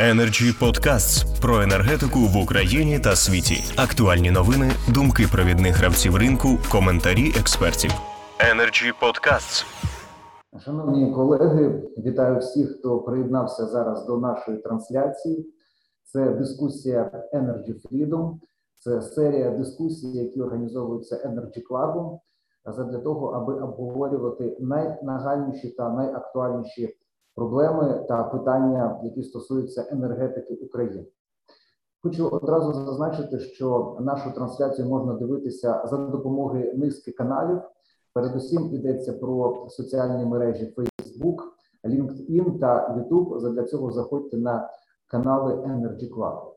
Energy Podcasts про енергетику в Україні та світі. Актуальні новини, думки провідних гравців ринку, коментарі експертів. Energy Podcasts. Шановні колеги, вітаю всіх, хто приєднався зараз до нашої трансляції. Це дискусія Energy Freedom, це серія дискусій, які організовуються Energy Club, для того, аби обговорювати найнагальніші та найактуальніші проблеми та питання, які стосуються енергетики України. Хочу одразу зазначити, що нашу трансляцію можна дивитися за допомогою низки каналів. Передусім йдеться про соціальні мережі Facebook, LinkedIn та YouTube. Задля цього заходьте на канали Energy Club.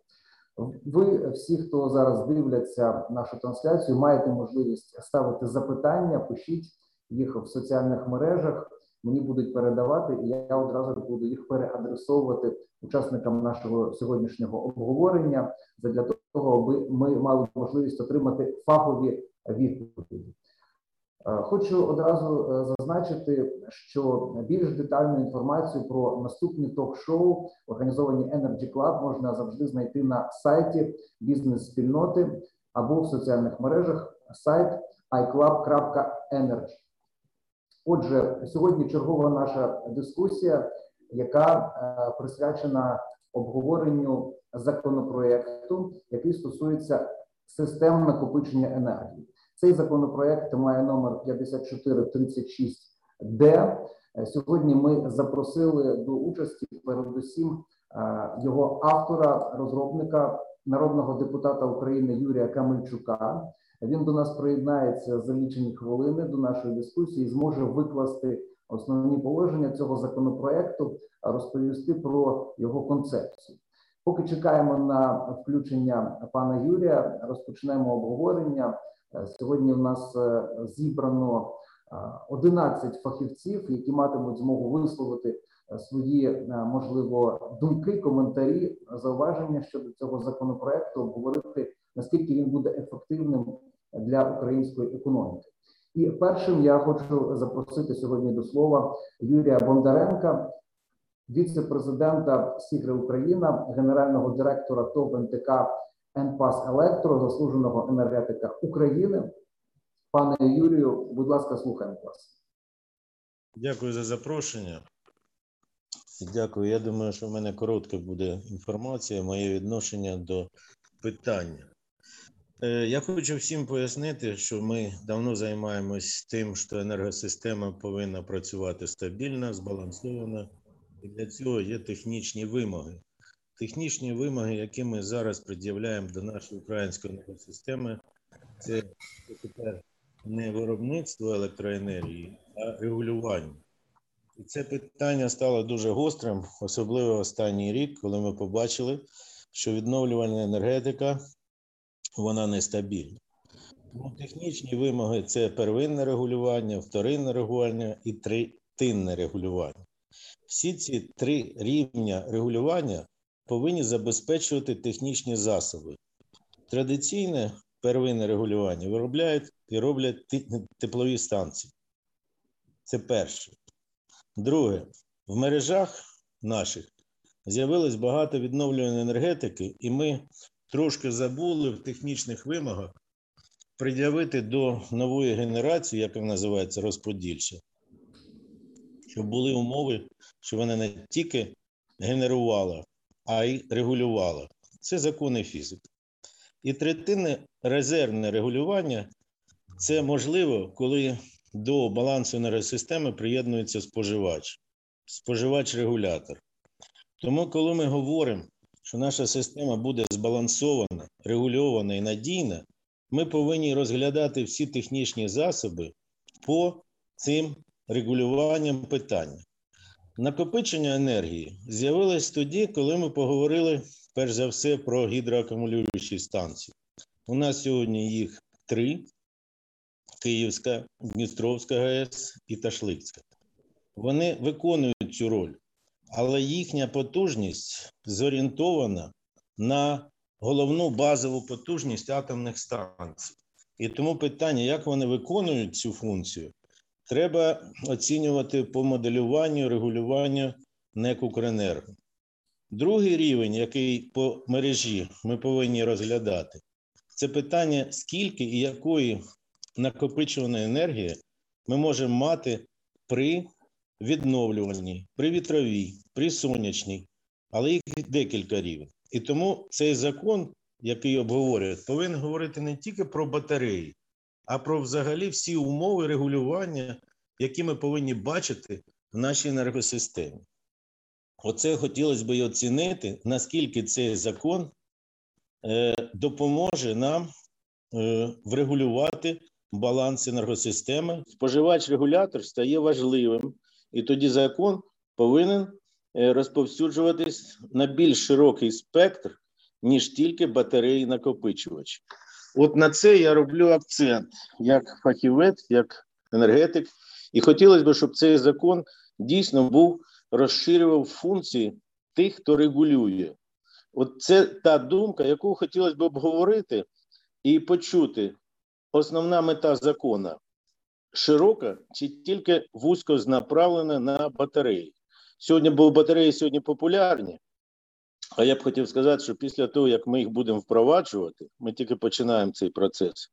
Ви всі, хто зараз дивляться нашу трансляцію, маєте можливість ставити запитання, пишіть їх в соціальних мережах мені будуть передавати, і я одразу буду їх переадресовувати учасникам нашого сьогоднішнього обговорення для того, аби ми мали можливість отримати фахові відповіді. Е, хочу одразу е, зазначити, що більш детальну інформацію про наступні ток-шоу, організовані Energy Club, можна завжди знайти на сайті бізнес-спільноти або в соціальних мережах сайт iClub.energy. Отже, сьогодні чергова наша дискусія, яка е, присвячена обговоренню законопроекту, який стосується систем накопичення енергії. Цей законопроект має номер 5436Д. Е, сьогодні ми запросили до участі передусім е, його автора, розробника народного депутата України Юрія Камельчука. Він до нас приєднається за лічені хвилини до нашої дискусії, і зможе викласти основні положення цього законопроекту, розповісти про його концепцію. Поки чекаємо на включення пана Юрія, розпочнемо обговорення. Сьогодні у нас е, зібрано 11 фахівців, які матимуть змогу висловити е, свої е, можливо думки, коментарі, зауваження щодо цього законопроекту, обговорити наскільки він буде ефективним для української економіки. І першим я хочу запросити сьогодні до слова Юрія Бондаренка, віце-президента Сігри Україна, генерального директора ТОВ НТК НПАС Електро, заслуженого енергетика України. Пане Юрію, будь ласка, слухаємо вас. Дякую за запрошення. Дякую. Я думаю, що в мене коротка буде інформація, моє відношення до питання. Е, я хочу всім пояснити, що ми давно займаємось тим, що енергосистема повинна працювати стабільно, збалансовано, і для цього є технічні вимоги. Технічні вимоги, які ми зараз пред'являємо до нашої української енергосистеми, це тепер не виробництво електроенергії, а регулювання. І це питання стало дуже гострим, особливо останній рік, коли ми побачили, що відновлювальна енергетика вона нестабільна. Тому технічні вимоги це первинне регулювання, вторинне регулювання і третинне регулювання. Всі ці три рівня регулювання повинні забезпечувати технічні засоби. Традиційне первинне регулювання виробляють і роблять теплові станції. Це перше. Друге, в мережах наших з'явилось багато відновлюваної енергетики, і ми трошки забули в технічних вимогах пред'явити до нової генерації, як вона називається, розподільча, щоб були умови, що вона не тільки генерувала, а й регулювала. Це закони фізики. І третинне резервне регулювання це можливо, коли до балансу енергосистеми приєднується споживач, споживач-регулятор. Тому, коли ми говоримо що наша система буде збалансована, регульована і надійна, ми повинні розглядати всі технічні засоби по цим регулюванням питання. Накопичення енергії з'явилось тоді, коли ми поговорили перш за все про гідроакумулюючі станції. У нас сьогодні їх три: Київська, Дністровська ГАЕС і Ташлицька. Вони виконують цю роль але їхня потужність зорієнтована на головну базову потужність атомних станцій. І тому питання, як вони виконують цю функцію, треба оцінювати по моделюванню, регулюванню НЕК «Укренерго». Другий рівень, який по мережі ми повинні розглядати, це питання, скільки і якої накопичуваної енергії ми можемо мати при відновлювальній, при вітровій, при сонячній, але їх декілька рівень. І тому цей закон, який обговорюють, повинен говорити не тільки про батареї, а про взагалі всі умови регулювання, які ми повинні бачити в нашій енергосистемі. Оце хотілося б і оцінити, наскільки цей закон е, допоможе нам е, врегулювати баланс енергосистеми. Споживач-регулятор стає важливим, і тоді закон повинен е, розповсюджуватись на більш широкий спектр, ніж тільки батареї накопичувач. От на це я роблю акцент як фахівець, як енергетик, і хотілося б, щоб цей закон дійсно був розширював функції тих, хто регулює. От це та думка, яку хотілося б обговорити і почути. Основна мета закону широка чи тільки вузько направлена на батареї. Сьогодні, бо батареї сьогодні популярні, а я б хотів сказати, що після того, як ми їх будемо впроваджувати, ми тільки починаємо цей процес.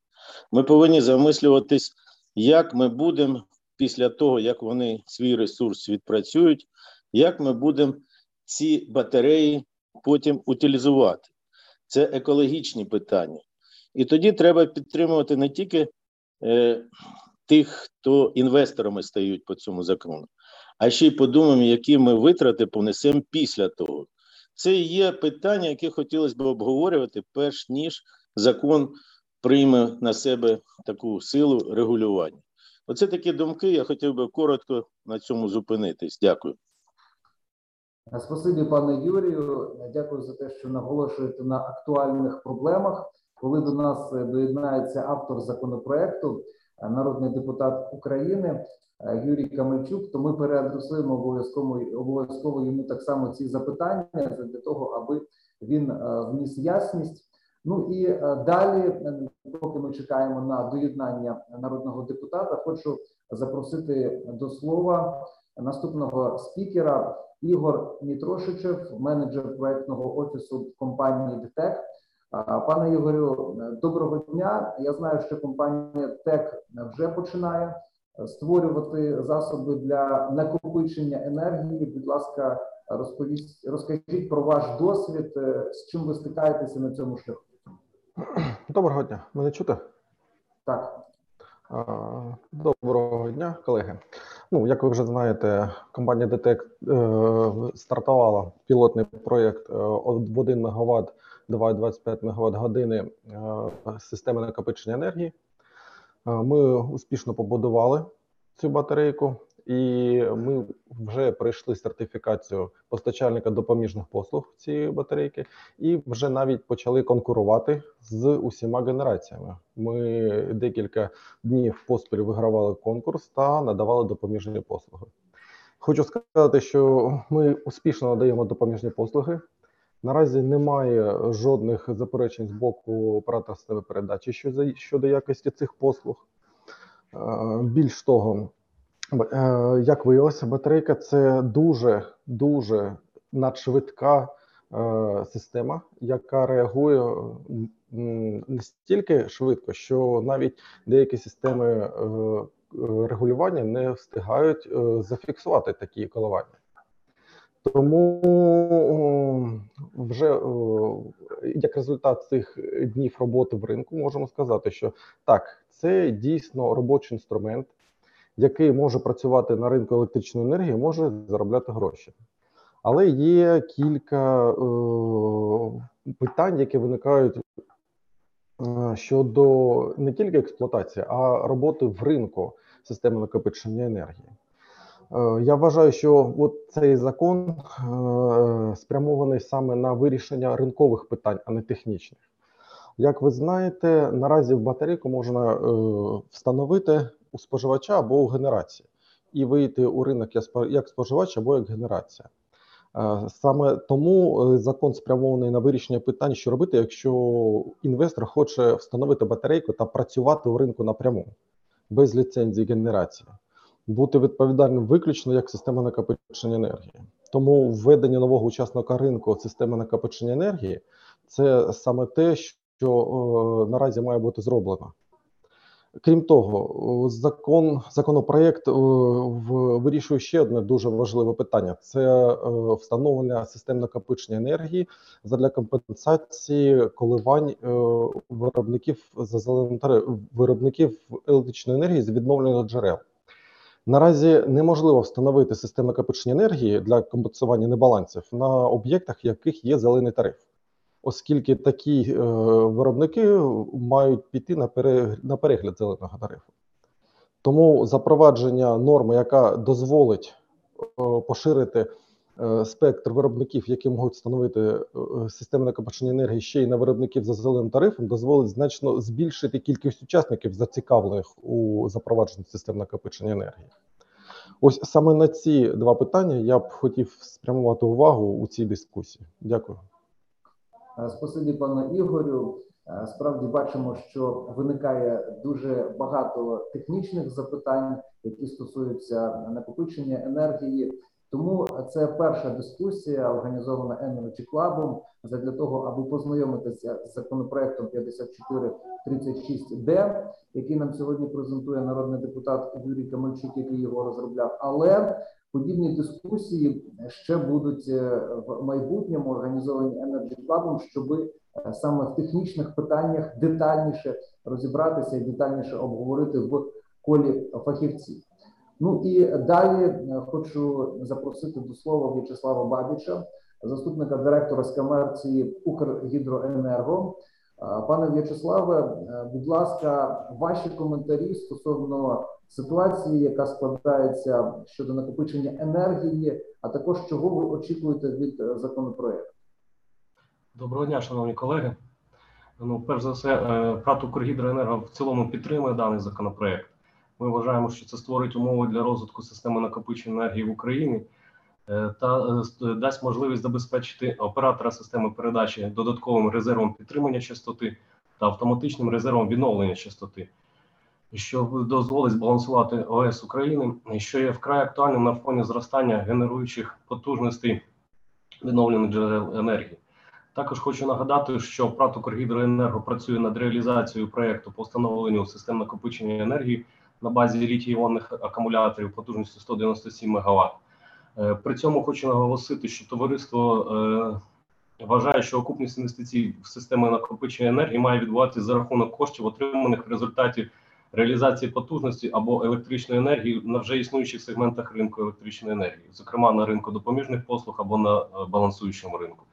Ми повинні замислюватись, як ми будемо після того, як вони свій ресурс відпрацюють, як ми будемо ці батареї потім утилізувати. Це екологічні питання. І тоді треба підтримувати не тільки е, тих, хто інвесторами стають по цьому закону, а ще й подумаємо, які ми витрати понесемо після того. Це є питання, яке хотілося б обговорювати, перш ніж закон прийме на себе таку силу регулювання. Оце такі думки. Я хотів би коротко на цьому зупинитись. Дякую. Спасибі, пане Юрію. Дякую за те, що наголошуєте на актуальних проблемах. Коли до нас доєднається автор законопроекту, народний депутат України Юрій Камельчук, то ми переадресуємо обов'язково обов'язково йому так само ці запитання для того, аби він вніс ясність. Ну і далі, поки ми чекаємо на доєднання народного депутата, хочу запросити до слова наступного спікера. Ігор Мітрошичев, менеджер проектного офісу компанії ДТЕК. Пане Ігорю, доброго дня. Я знаю, що компанія ТЕК вже починає створювати засоби для накопичення енергії. Будь ласка, розповість, розкажіть про ваш досвід, з чим ви стикаєтеся на цьому шляху. Доброго дня, мене чути? Так. Доброго дня, колеги. Ну, як ви вже знаєте, компанія ДТЕК е, стартувала пілотний проєкт е, в 1 МВт 2,25 МВт години е, системи накопичення енергії. Е, ми успішно побудували цю батарейку, і ми вже пройшли сертифікацію постачальника допоміжних послуг цієї батарейки, і вже навіть почали конкурувати з усіма генераціями. Ми декілька днів поспіль вигравали конкурс та надавали допоміжні послуги. Хочу сказати, що ми успішно надаємо допоміжні послуги. Наразі немає жодних заперечень з боку оператора системи передачі щодо якості цих послуг. Більш того, Е, як виявилося, батарейка це дуже дуже надшвидка е, система, яка реагує настільки швидко, що навіть деякі системи е, регулювання не встигають зафіксувати такі коливання. Тому вже як результат цих днів роботи в ринку можемо сказати, що так, це дійсно робочий інструмент який може працювати на ринку електричної енергії, може заробляти гроші. Але є кілька е, питань, які виникають е, щодо не тільки експлуатації, а роботи в ринку системи накопичення енергії. Е, я вважаю, що от цей закон е, спрямований саме на вирішення ринкових питань, а не технічних. Як ви знаєте, наразі в батарейку можна е, встановити у споживача або у генерації, і вийти у ринок як споживач або як генерація. Саме тому закон спрямований на вирішення питань, що робити, якщо інвестор хоче встановити батарейку та працювати у ринку напряму без ліцензії генерації, бути відповідальним виключно як система накопичення енергії. Тому введення нового учасника ринку системи накопичення енергії це саме те, що наразі має бути зроблено. Крім того, закон законопроект вирішує ще одне дуже важливе питання: це встановлення систем накопичення енергії для компенсації коливань виробників за зеленим виробників електричної енергії з відновлених джерел. Наразі неможливо встановити системи накопичення енергії для компенсування небалансів на об'єктах, в яких є зелений тариф оскільки такі е, виробники мають піти на пере, на перегляд зеленого тарифу. Тому запровадження норми, яка дозволить е, поширити спектр виробників, які можуть встановити е, системи накопичення енергії ще й на виробників за зеленим тарифом, дозволить значно збільшити кількість учасників, зацікавлених у запровадженні систем накопичення енергії. Ось саме на ці два питання я б хотів спрямувати увагу у цій дискусії. Дякую. Е, спасибі пану Ігорю. Е, справді бачимо, що виникає дуже багато технічних запитань, які стосуються накопичення енергії. Тому це перша дискусія, організована Energy Club, для того, аби познайомитися з законопроектом 5436Д, який нам сьогодні презентує народний депутат Юрій Камельчук, який його розробляв. Але Подібні дискусії ще будуть е, в майбутньому організовані Energy Club, щоб е, саме в технічних питаннях детальніше розібратися і детальніше обговорити в колі фахівців. Ну і далі е, хочу запросити до слова В'ячеслава Бабіча, заступника директора з комерції Укргідроенерго. Пане В'ячеславе, будь ласка, ваші коментарі стосовно ситуації, яка складається щодо накопичення енергії, а також чого ви очікуєте від е, законопроекту? Доброго дня, шановні колеги. Ну, перш за все, е, ПРАТ «Укргідроенерго» в цілому підтримує даний законопроект. Ми вважаємо, що це створить умови для розвитку системи накопичення енергії в Україні е, та дасть можливість забезпечити оператора системи передачі додатковим резервом підтримання частоти та автоматичним резервом відновлення частоти що дозволить збалансувати ОС України, що є вкрай актуальним на фоні зростання генеруючих потужностей відновлених джерел енергії. Також хочу нагадати, що ПРАТ «Укргідроенерго» працює над реалізацією проєкту по встановленню систем накопичення енергії на базі літій іонних акумуляторів потужністю 197 МВт. Е, при цьому хочу наголосити, що товариство е, вважає, що окупність інвестицій в системи накопичення енергії має відбуватися за рахунок коштів, отриманих в результаті реалізації потужності або електричної енергії на вже існуючих сегментах ринку електричної енергії, зокрема на ринку допоміжних послуг або на е, балансуючому ринку.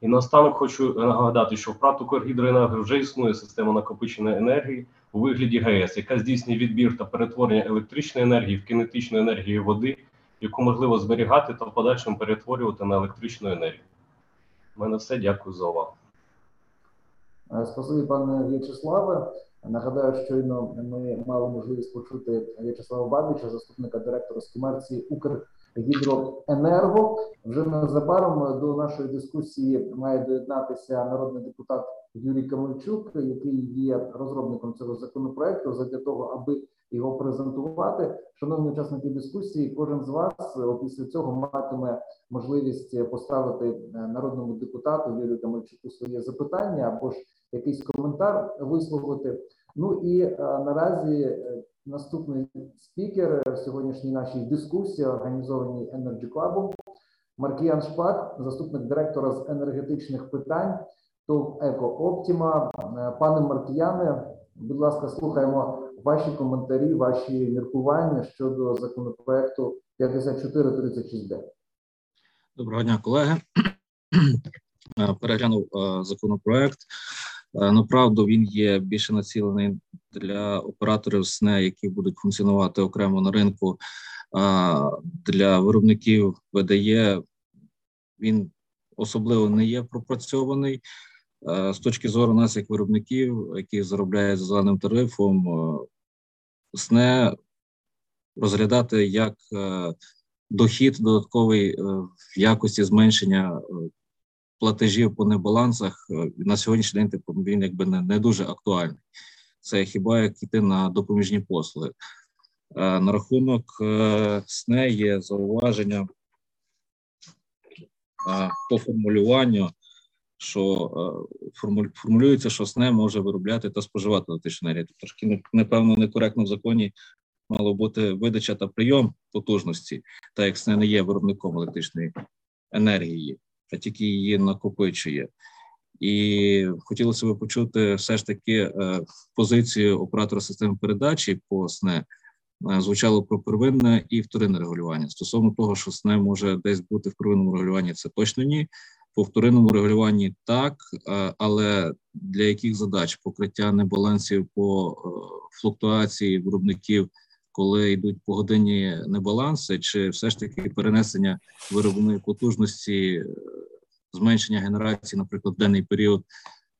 І наостанок хочу нагадати, що в ПРАТ «Укргідроенерго» вже існує система накопиченої енергії у вигляді ГЕС, яка здійснює відбір та перетворення електричної енергії в кінетичну енергію води, яку можливо зберігати та в подальшому перетворювати на електричну енергію. У мене все. Дякую за увагу. Е, спасибі, пане В'ячеславе. Нагадаю, щойно ми мали можливість почути В'ячеслава Бабіча, заступника директора з комерції Укргідроенерго. Вже незабаром до нашої дискусії має доєднатися народний депутат Юрій Камельчук, який є розробником цього законопроекту, для того, аби його презентувати. Шановні учасники дискусії, кожен з вас після цього матиме можливість поставити народному депутату Юрію Камельчуку своє запитання або ж якийсь коментар висловити. Ну і е, наразі е, наступний спікер в сьогоднішній нашій дискусії, організованій Energy Club, Маркіян Шпак, заступник директора з енергетичних питань ТОВ Еко Оптіма. Е, пане Маркіяне, будь ласка, слухаємо ваші коментарі, ваші міркування щодо законопроекту 5436Д. Доброго дня, колеги. Переглянув законопроект. Е, направду він є більше націлений для операторів СНЕ, які будуть функціонувати окремо на ринку. Для виробників ВДЄ він особливо не є пропрацьований. Е, з точки зору нас, як виробників, які заробляють за зеленим тарифом, е, СНЕ розглядати як дохід додатковий в якості зменшення платежів по небалансах е, на сьогоднішній день типу, він якби не, не дуже актуальний. Це хіба як йти на допоміжні послуги. Е, на рахунок е, СНЕ є зауваження по формулюванню, що формулюється, що СНЕ може виробляти та споживати електричну енергію. Трошки напевно некоректно в законі мало бути видача та прийом потужності, так як СНЕ не є виробником електричної енергії, а тільки її накопичує. І хотілося б почути все ж таки е, позицію оператора системи передачі по СНЕ. Е, звучало про первинне і вторинне регулювання. Стосовно того, що СНЕ може десь бути в первинному регулюванні, це точно ні. По вторинному регулюванні так, е, але для яких задач покриття небалансів по флуктуації виробників, коли йдуть погодинні небаланси, чи все ж таки перенесення виробної потужності зменшення генерації, наприклад, в денний період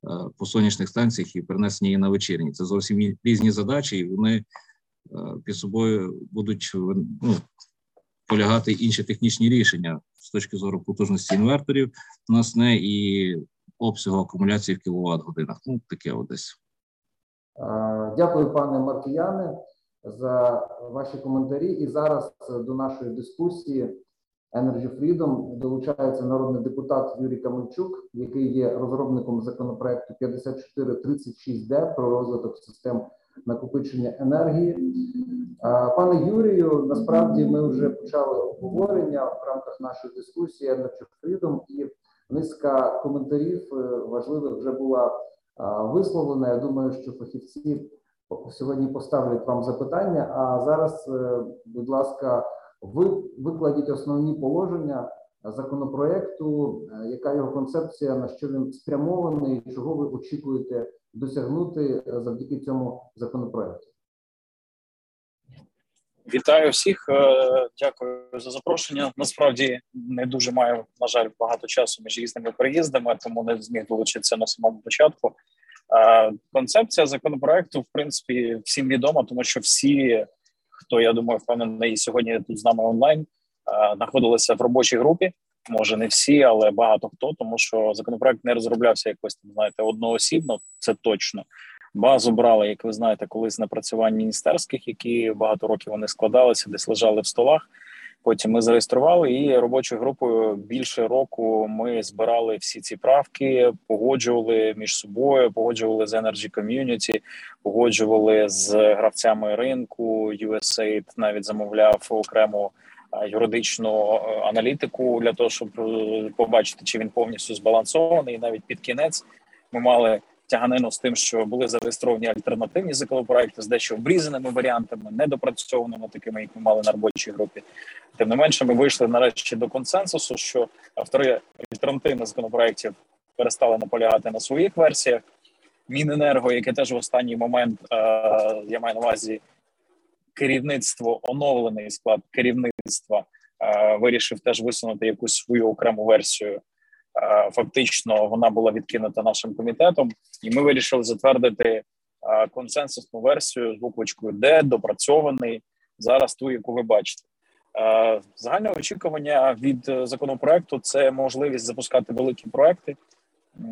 е, по сонячних станціях і перенесення її на вечірні. Це зовсім різні задачі, і вони е, під собою будуть ну, полягати інші технічні рішення з точки зору потужності інверторів, у нас не і обсягу акумуляції в кіловат годинах. Ну таке одесь. Дякую, пане Маркіяне, за ваші коментарі. І зараз до нашої дискусії Energy Freedom долучається народний депутат Юрій Камельчук, який є розробником законопроекту 5436Д про розвиток систем накопичення енергії. Пане Юрію, насправді ми вже почали обговорення в рамках нашої дискусії Energy Freedom і низка коментарів е, важливих вже була висловлена. Я думаю, що фахівці сьогодні поставлять вам запитання. А зараз, е, будь ласка. Ви викладіть основні положення законопроекту, е, яка його концепція, на що він спрямований, чого ви очікуєте досягнути е, завдяки цьому законопроекту? Вітаю всіх, е, дякую за запрошення. Насправді не дуже маю на жаль багато часу між різними переїздами, тому не зміг долучитися на самому початку. Концепція законопроекту, в принципі, всім відома, тому що всі хто я думаю, впевнений сьогодні тут з нами онлайн знаходилися в робочій групі. Може не всі, але багато хто, тому що законопроект не розроблявся якось там, знаєте, одноосібно. Це точно базу брали, як ви знаєте, колись напрацювань міністерських, які багато років вони складалися, десь лежали в столах. Потім ми зареєстрували і робочою групою більше року ми збирали всі ці правки, погоджували між собою, погоджували з Energy Community, погоджували з гравцями ринку. USAID навіть замовляв окрему юридичну аналітику для того, щоб е, побачити, чи він повністю збалансований. І навіть під кінець ми мали тяганину з тим, що були зареєстровані альтернативні законопроекти з дещо обрізаними варіантами, недопрацьованими, такими як ми мали на робочій групі. Тим не менше, ми вийшли нарешті до консенсусу, що автори альтернативних законопроектів перестали наполягати на своїх версіях. Міненерго, яке теж в останній момент е, я маю на увазі керівництво, оновлений склад керівництва, е, вирішив теж висунути якусь свою окрему версію Е, фактично вона була відкинута нашим комітетом, і ми вирішили затвердити е, консенсусну версію з буквочкою Д, допрацьований зараз ту, яку ви бачите. Загальне очікування від законопроекту це можливість запускати великі проекти.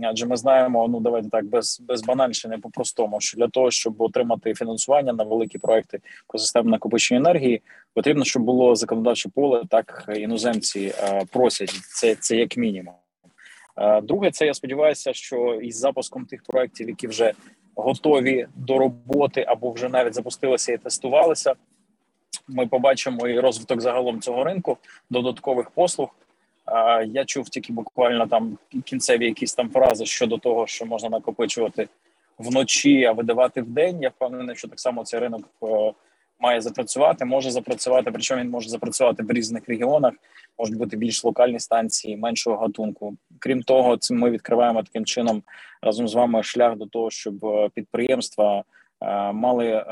Адже ми знаємо, ну давайте так без без банальщини по простому, що для того, щоб отримати фінансування на великі проекти по системі накопичення енергії, потрібно, щоб було законодавче поле. Так іноземці просять це, це як мінімум. Е, друге, це я сподіваюся, що із запуском тих проєктів, які вже готові до роботи або вже навіть запустилися і тестувалися, ми побачимо і розвиток загалом цього ринку, додаткових послуг. Е, я чув тільки буквально там кінцеві якісь там фрази щодо того, що можна накопичувати вночі, а видавати в день. Я впевнений, що так само цей ринок е, має запрацювати, може запрацювати. Причому він може запрацювати в різних регіонах, можуть бути більш локальні станції, меншого гатунку. Крім того, цим ми відкриваємо таким чином разом з вами шлях до того, щоб е, підприємства. Е, мали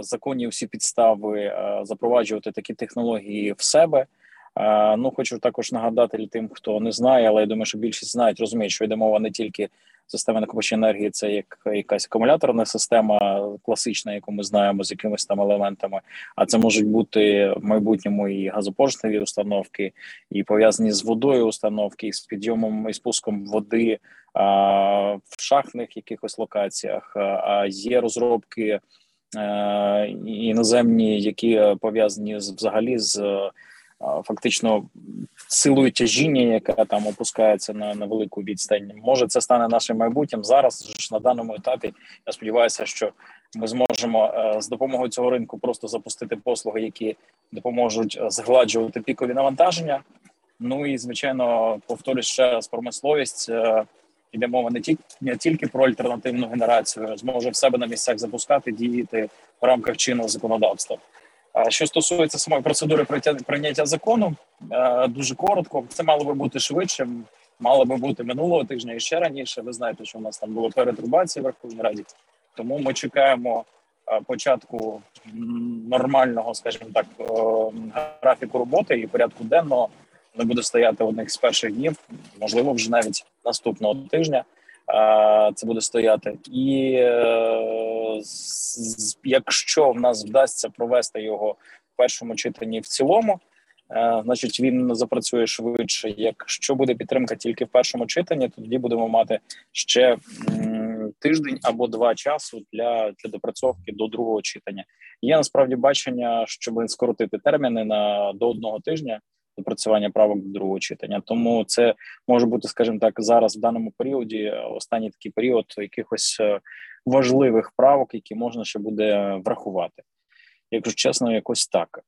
законні всі підстави запроваджувати такі технології в себе. Ну хочу також нагадати тим, хто не знає, але я думаю, що більшість знають, розуміють, що йде мова не тільки Система накопичення енергії це як якась акумуляторна система класична, яку ми знаємо з якимись там елементами. А це можуть бути в майбутньому і газопоршневі установки, і пов'язані з водою установки, і з підйомом і спуском води а, в шахтних якихось локаціях. А є розробки а, іноземні, які пов'язані з взагалі з фактично силою тяжіння, яка там опускається на на велику відстань. Може, це стане нашим майбутнім. Зараз ж на даному етапі я сподіваюся, що ми зможемо е, з допомогою цього ринку просто запустити послуги, які допоможуть е, згладжувати пікові навантаження. Ну і звичайно, повторюсь ще раз промисловість. Іде мова не тільки не тільки про альтернативну генерацію, зможе в себе на місцях запускати діяти в рамках чинного законодавства. Що стосується самої процедури прийняття закону, е, дуже коротко, це мало би бути швидше, мало би бути минулого тижня і ще раніше. Ви знаєте, що у нас там було перетрубація в Верховній Раді, тому ми чекаємо е, початку нормального, скажімо так, е, графіку роботи і порядку денного. Не буде стояти одних з перших днів, можливо, вже навіть наступного тижня. Це буде стояти, і якщо в нас вдасться провести його в першому читанні в цілому, е, значить він запрацює швидше. Якщо буде підтримка тільки в першому читанні, тоді будемо мати ще тиждень або два часу для для допрацьовки до другого читання. Є насправді бачення, щоб скоротити терміни на до одного тижня. Допрацювання правок до другого читання, тому це може бути, скажімо так, зараз в даному періоді останній такий період якихось е, важливих правок, які можна ще буде врахувати. Якщо чесно, якось так.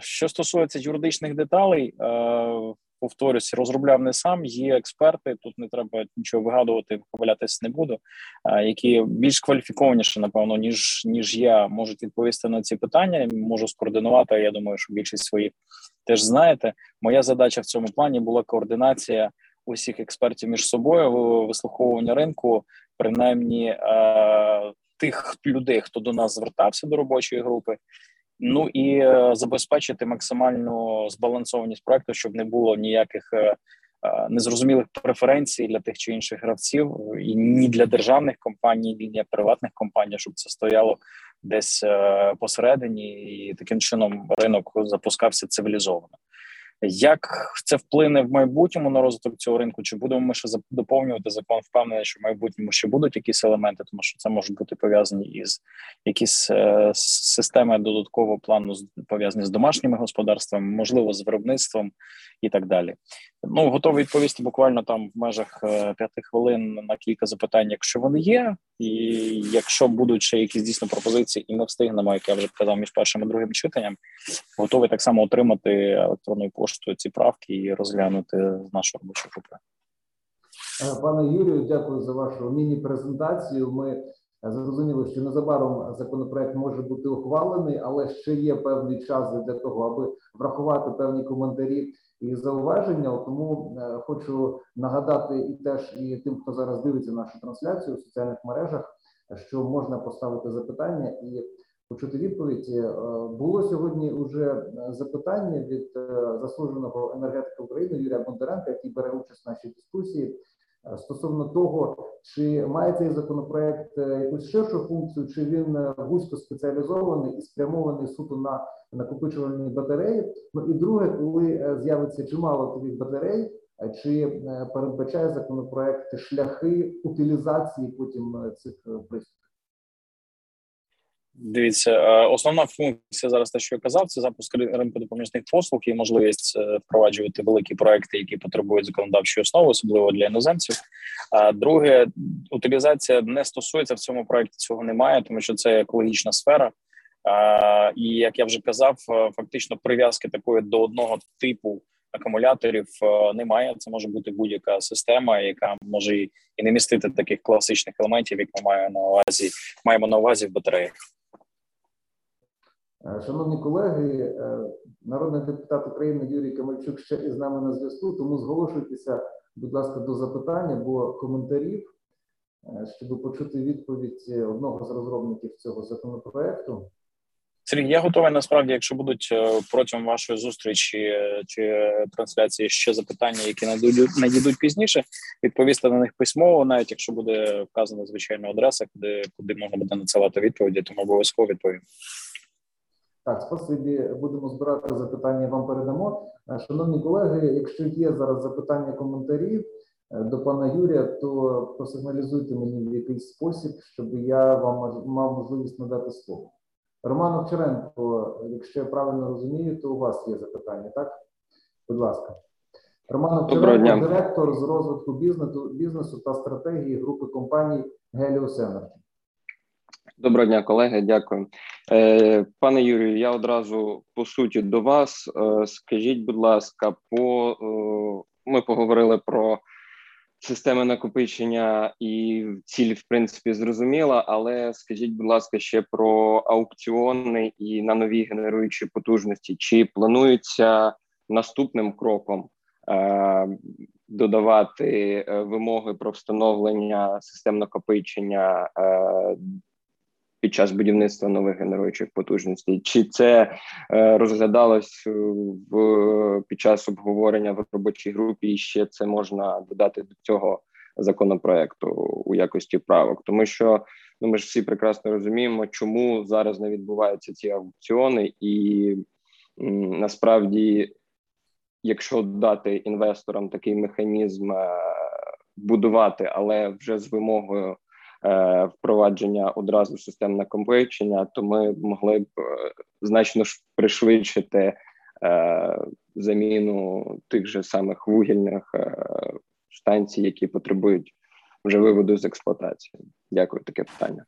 Що стосується юридичних деталей, повторюсь, розробляв не сам. Є експерти. Тут не треба нічого вигадувати, помилятись не буду. Які більш кваліфікованіше, напевно, ніж ніж я можуть відповісти на ці питання. Можу скоординувати. Я думаю, що більшість своїх теж знаєте. Моя задача в цьому плані була координація усіх експертів між собою, вислуховування ринку, принаймні е, тих людей, хто до нас звертався до робочої групи. Ну і е, забезпечити максимальну збалансованість проекту, щоб не було ніяких е, незрозумілих преференцій для тих чи інших гравців, і ні для державних компаній, ні для приватних компаній, щоб це стояло десь е, посередині, і таким чином ринок запускався цивілізовано. Як це вплине в майбутньому на розвиток цього ринку? Чи будемо ми ще доповнювати закон? Впевнений, що в майбутньому ще будуть якісь елементи, тому що це можуть бути пов'язані із якісь е, системи додаткового плану пов'язані з домашніми господарствами, можливо, з виробництвом і так далі. Ну готовий відповісти буквально там в межах е, п'яти хвилин на кілька запитань, якщо вони є, і якщо будуть ще якісь дійсно пропозиції, і ми встигнемо, як я вже казав, між першим і другим читанням, готовий так само отримати електронною поштою ці правки і розглянути з нашої робочої групи. Е, пане Юрію, дякую за вашу міні-презентацію. Ми зрозуміли, що незабаром законопроект може бути ухвалений, але ще є певний час для того, аби врахувати певні коментарі і зауваження. Тому е, хочу нагадати і теж і тим, хто зараз дивиться нашу трансляцію в соціальних мережах, що можна поставити запитання і почути відповідь. Е, було сьогодні уже запитання від е, заслуженого енергетика України Юрія Бондаренка, який бере участь в нашій дискусії. Е, стосовно того, чи має цей законопроект е, якусь ширшу функцію, чи він е, вузько спеціалізований і спрямований суто на накопичувальні батареї. Ну і друге, коли з'явиться чимало таких батарей, чи передбачає законопроект шляхи утилізації потім цих пристроїв? Дивіться, е, основна функція зараз, те, що я казав, це запуск ринку допоміжних послуг і можливість е, впроваджувати великі проекти, які потребують законодавчої основи, особливо для іноземців. А друге, утилізація не стосується в цьому проекті. Цього немає, тому що це екологічна сфера. І як я вже казав, е, фактично прив'язки такої до одного типу акумуляторів немає. Це може бути будь-яка система, яка може і не містити таких класичних елементів, як ми маємо на увазі, маємо на увазі в батареях. Е, шановні колеги, е, народний депутат України Юрій Камальчук ще із нами на зв'язку. Тому зголошуйтеся, будь ласка, до запитань або коментарів, е, щоб почути відповідь одного з розробників цього законопроекту. Сергій, я готовий насправді, якщо будуть протягом вашої зустрічі чи трансляції ще запитання, які надійдуть, пізніше, відповісти на них письмово, навіть якщо буде вказана звичайна адреса, куди куди можна буде надсилати відповіді, тому обов'язково відповім. Так, спасибі, будемо збирати запитання. Вам передамо. Е, шановні колеги. Якщо є зараз запитання, коментарі е, до пана Юрія, то просигналізуйте мені в якийсь спосіб, щоб я вам мав можливість надати слово. Роман Овчаренко, якщо я правильно розумію, то у вас є запитання, так? Будь ласка. Роман Овчаренко, директор з розвитку бізнесу, бізнесу та стратегії групи компаній Energy. Доброго дня, колеги. Дякую, Е, пане Юрію. Я одразу по суті до вас. Е, скажіть, будь ласка, по е, ми поговорили про системи накопичення і ціль, в принципі, зрозуміла. Але скажіть, будь ласка, ще про аукціони і на нові генеруючі потужності. Чи планується наступним кроком додавати вимоги про встановлення систем накопичення? Е, під час будівництва нових генеруючих потужностей, чи це е, розглядалось в під час обговорення в робочій групі? і Ще це можна додати до цього законопроекту у якості правок, тому що ну ми ж всі прекрасно розуміємо, чому зараз не відбуваються ці аукціони, і м, насправді, якщо дати інвесторам такий механізм е, будувати, але вже з вимогою. Е, впровадження одразу систем накопичення, то ми могли б е, значно пришвидшити е, заміну тих же самих вугільних станцій, які потребують вже виводу з експлуатації. Дякую, таке питання.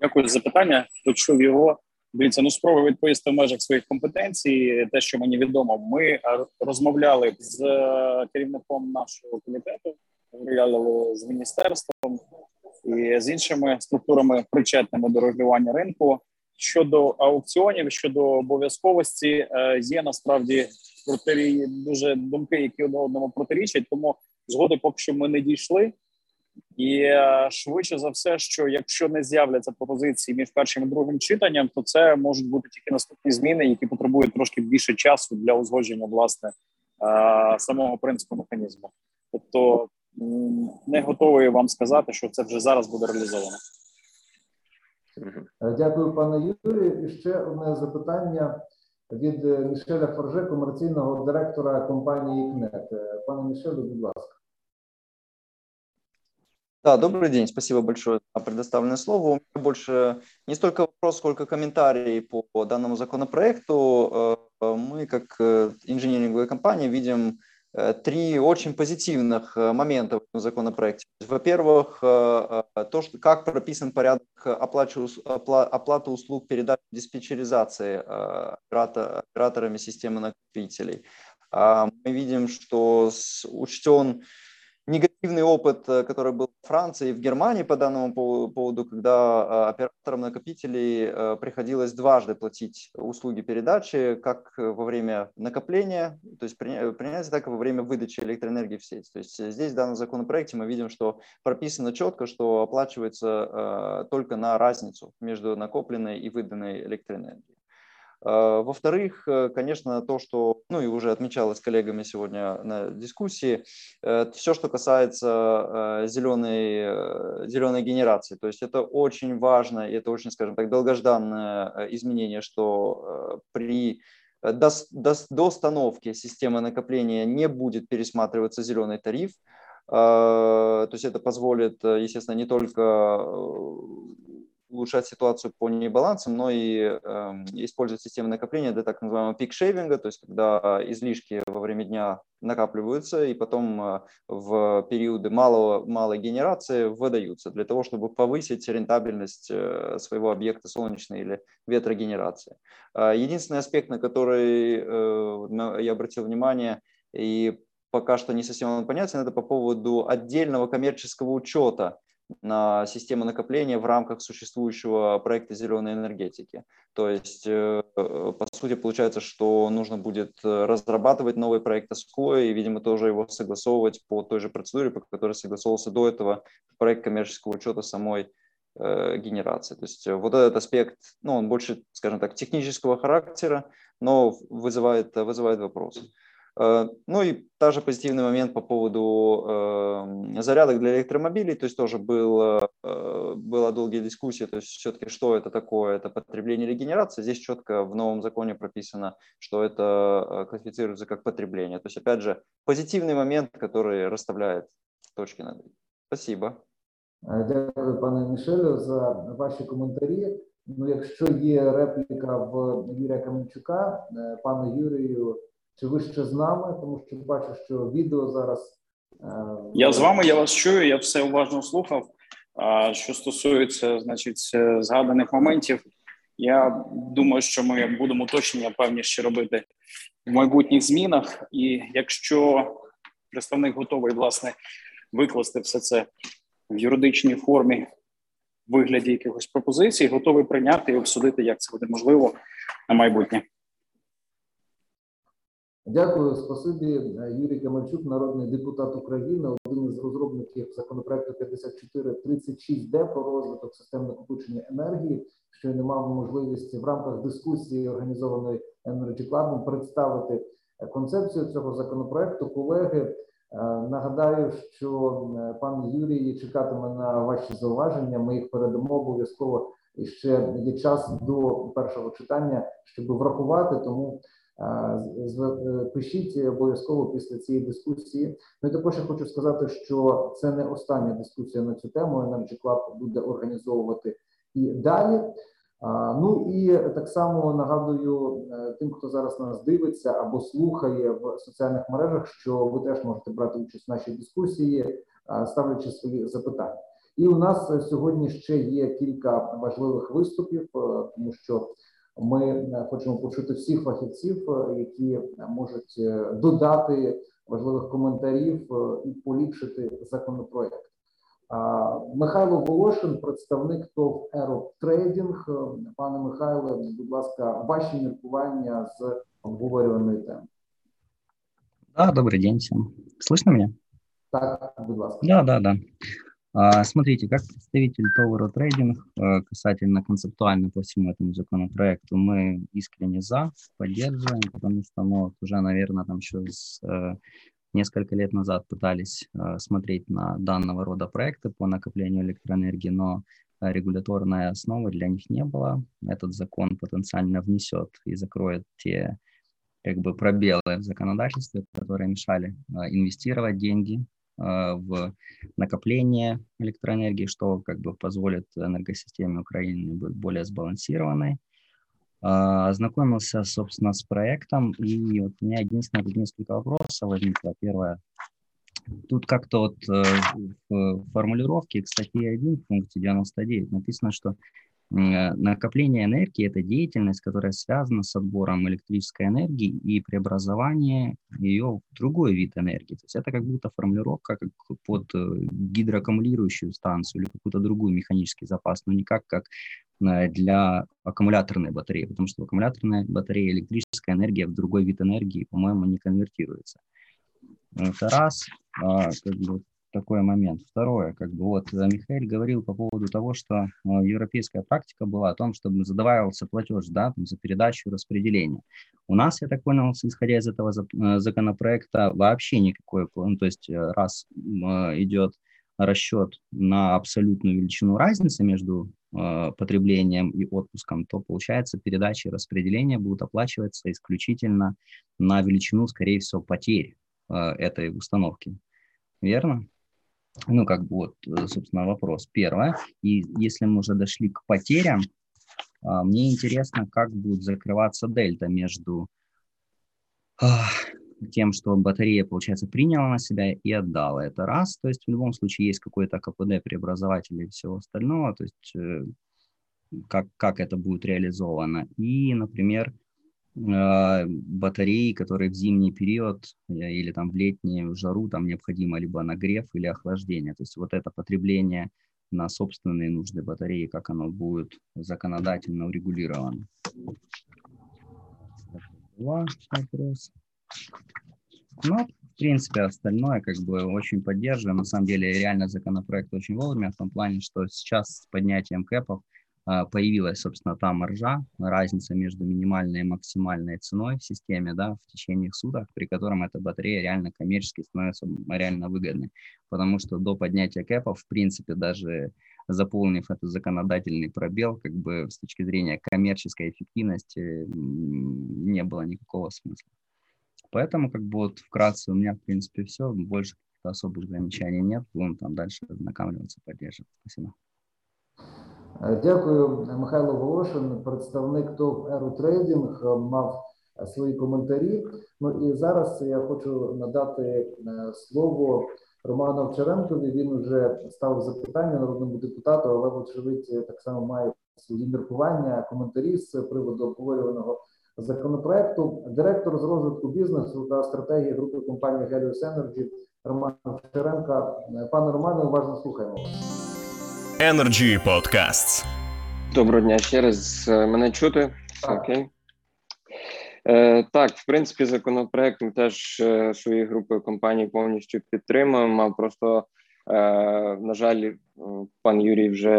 Дякую за питання. Почув його. Дивіться, ну спробую відповісти в межах своїх компетенцій. Те, що мені відомо, ми розмовляли з керівником нашого комітету, з міністерством і з іншими структурами причетними до регулювання ринку. Щодо аукціонів, щодо обов'язковості, е, є насправді протирі дуже думки, які одне одному протирічать. Тому згоди, поки що ми не дійшли. І е, швидше за все, що якщо не з'являться пропозиції між першим і другим читанням, то це можуть бути тільки наступні зміни, які потребують трошки більше часу для узгодження власне е, самого принципу механізму. Тобто не готовий вам сказати, що це вже зараз буде реалізовано. Е, дякую, пане Юрію. І ще одне запитання від е, Мішеля Форже, комерційного директора компанії КНЕТ. Е, пане Мішелю, будь ласка. Да, добрый день, спасибо большое за предоставленное слово. У меня больше не столько вопрос, сколько комментарий по данному законопроекту. Мы, как инженеринговая компания, видим Э, три очень позитивных э, момента в этом законопроекте. Во-первых, э, то, что, как прописан порядок оплачу, оплаты услуг передачи диспетчеризации операторами системы накопителей. А, мы видим, что учтен негативный опыт, э, который был в Франции и в Германии по данному поводу, когда э, операторам накопителей э, приходилось дважды платить услуги передачи, как во время накопления, то есть принятия, так и во время выдачи электроэнергии в сеть. То есть здесь в данном законопроекте мы видим, что прописано четко, что оплачивается только на разницу между накопленной и выданной электроэнергией. А, во-вторых, э, конечно, то, что, ну и уже отмечалось коллегами сегодня на дискуссии, э, все, что касается зеленой, э, зеленой генерации. То есть это очень важно, и это очень, скажем так, долгожданное изменение, что при до, до, до установки системы накопления не будет пересматриваться зеленый тариф. А, то есть это позволит, естественно, не только улучшать ситуацию по небалансам, но и э, использовать системы накопления для так называемого пик-шейвинга, то есть когда излишки во время дня накапливаются и потом э, в периоды малого, малой генерации выдаются для того, чтобы повысить рентабельность э, своего объекта солнечной или ветрогенерации. Э, единственный аспект, на который э, я обратил внимание и пока что не совсем он понятен, это по поводу отдельного коммерческого учета на систему накопления в рамках существующего проекта зеленой энергетики. То есть, э, по сути, получается, что нужно будет разрабатывать новый проект СКО и, видимо, тоже его согласовывать по той же процедуре, по которой согласовывался до этого проект коммерческого учета самой э, генерации. То есть вот этот аспект, ну, он больше, скажем так, технического характера, но вызывает, вызывает вопросы. Э, ну и также позитивный момент по поводу э, зарядок для электромобилей, то есть тоже было, э, была долгие дискуссии, то есть все-таки что это такое, это потребление или генерация. Здесь четко в новом законе прописано, что это классифицируется как потребление. То есть опять же позитивный момент, который расставляет точки над «и». Спасибо. Дякую, пане Мішелю, за ваші коментарі. Ну, якщо є репліка в Юрія Каменчука, пане Юрію, чи ви ще з нами? Тому що бачу, що відео зараз. Я з вами, я вас чую, я все уважно слухав. А що стосується, значить, згаданих моментів, я думаю, що ми будемо уточнення певні ще робити в майбутніх змінах. І якщо представник готовий власне викласти все це в юридичній формі вигляді якихось пропозицій, готовий прийняти і обсудити, як це буде можливо на майбутнє. Дякую, спасибі. Юрій Камальчук, народний депутат України, один із розробників законопроекту 5436Д про розвиток систем накопичення енергії, що не мав можливості в рамках дискусії, організованої Energy Club, представити концепцію цього законопроекту. Колеги нагадаю, що пан Юрій чекатиме на ваші зауваження. Ми їх передамо обов'язково і ще є час до першого читання, щоб врахувати тому. Пишіть обов'язково після цієї дискусії. Ну і також я хочу сказати, що це не остання дискусія на цю тему. Energy Club буде організовувати і далі. Ну і так само нагадую тим, хто зараз нас дивиться або слухає в соціальних мережах, що ви теж можете брати участь в нашій дискусії, ставлячи свої запитання. І у нас сьогодні ще є кілька важливих виступів, тому що ми хочемо почути всіх фахівців, які можуть додати важливих коментарів і поліпшити законопроект. Михайло Волошин, представник ТОВ Еро Трейдинг. Пане Михайле, будь ласка, ваші міркування з обговорюваної теми. Да, добрый день всем. Слышно меня? Так, будь ласка. Да, да, да. А, смотрите, как представитель Tower Trading э, касательно концептуально по всему этому законопроекту, мы искренне за, поддерживаем, потому что мы вот уже, наверное, там еще с, э, несколько лет назад пытались э, смотреть на данного рода проекты по накоплению электроэнергии, но регуляторной основы для них не было. Этот закон потенциально внесет и закроет те как бы пробелы в законодательстве, которые мешали инвестировать деньги в накопление электроэнергии, что как бы позволит энергосистеме Украины быть более сбалансированной. Ознакомился, собственно, с проектом, и вот у меня единственное, несколько вопросов возникло. Первое, тут как-то вот в формулировке к статье 1 в пункте 99 написано, что Накопление энергии – это деятельность, которая связана с отбором электрической энергии и преобразованием ее в другой вид энергии. То есть это как будто формулировка как под гидроаккумулирующую станцию или какую-то другую механический запас, но никак как для аккумуляторной батареи, потому что в аккумуляторной батарее электрическая энергия в другой вид энергии, по-моему, не конвертируется. Это раз. Как бы такой момент. Второе, как бы вот э, Михаил говорил по поводу того, что э, европейская практика была о том, чтобы задавался платеж, да, там, за передачу распределение. У нас, я так понял, исходя из этого э, законопроекта, вообще никакой, ну, то есть раз идет расчет на абсолютную величину разницы между потреблением и отпуском, то получается передача и распределение будут оплачиваться исключительно на величину, скорее всего, потерь этой установки. Верно? Ну, как бы вот, э, собственно, вопрос. Первое. И если мы уже дошли к потерям, а, мне интересно, как будет закрываться дельта между тем, что батарея, получается, приняла на себя и отдала. Это раз. То есть в любом случае есть какой-то КПД преобразователь и всего остального. То есть э, как, как это будет реализовано. И, например, батареи, которые в зимний период э, или там в летнюю жару там необходимо либо нагрев или охлаждение. То есть вот это потребление на собственные нужды батареи, как оно будет законодательно урегулировано. Вопрос. Ну, в принципе, остальное как бы очень поддерживаем. На самом деле, реально законопроект очень вовремя в том плане, что сейчас с поднятием кэпов – а, появилась, собственно, та маржа, разница между минимальной и максимальной ценой в системе, да, в течение суток, при котором эта батарея реально коммерчески становится реально выгодной. Потому что до поднятия кэпов, в принципе, даже заполнив этот законодательный пробел, как бы с точки зрения коммерческой эффективности не было никакого смысла. Поэтому, как бы вот вкратце у меня, в принципе, все. Больше особых замечаний нет. Будем там дальше ознакомливаться, поддерживать. Спасибо. Дякую, Михайло Волошин, представник ТОВ Еру Трейдинг, мав свої коментарі. Ну і зараз я хочу надати слово Роману Овчаренкові. Він вже ставив запитання народному депутату, але, вочевидь, так само має свої міркування, коментарі з приводу обговорюваного законопроекту. Директор з розвитку бізнесу та стратегії групи компанії Helios Energy Роман Овчаренка. Пане Романе, уважно слухаємо вас. Energy Podcasts. Доброго дня ще раз. Мене чути? Окей. Е, Так, в принципі, законопроект ми теж е, групи групою компаній повністю підтримуємо. Просто, е, на жаль, пан Юрій вже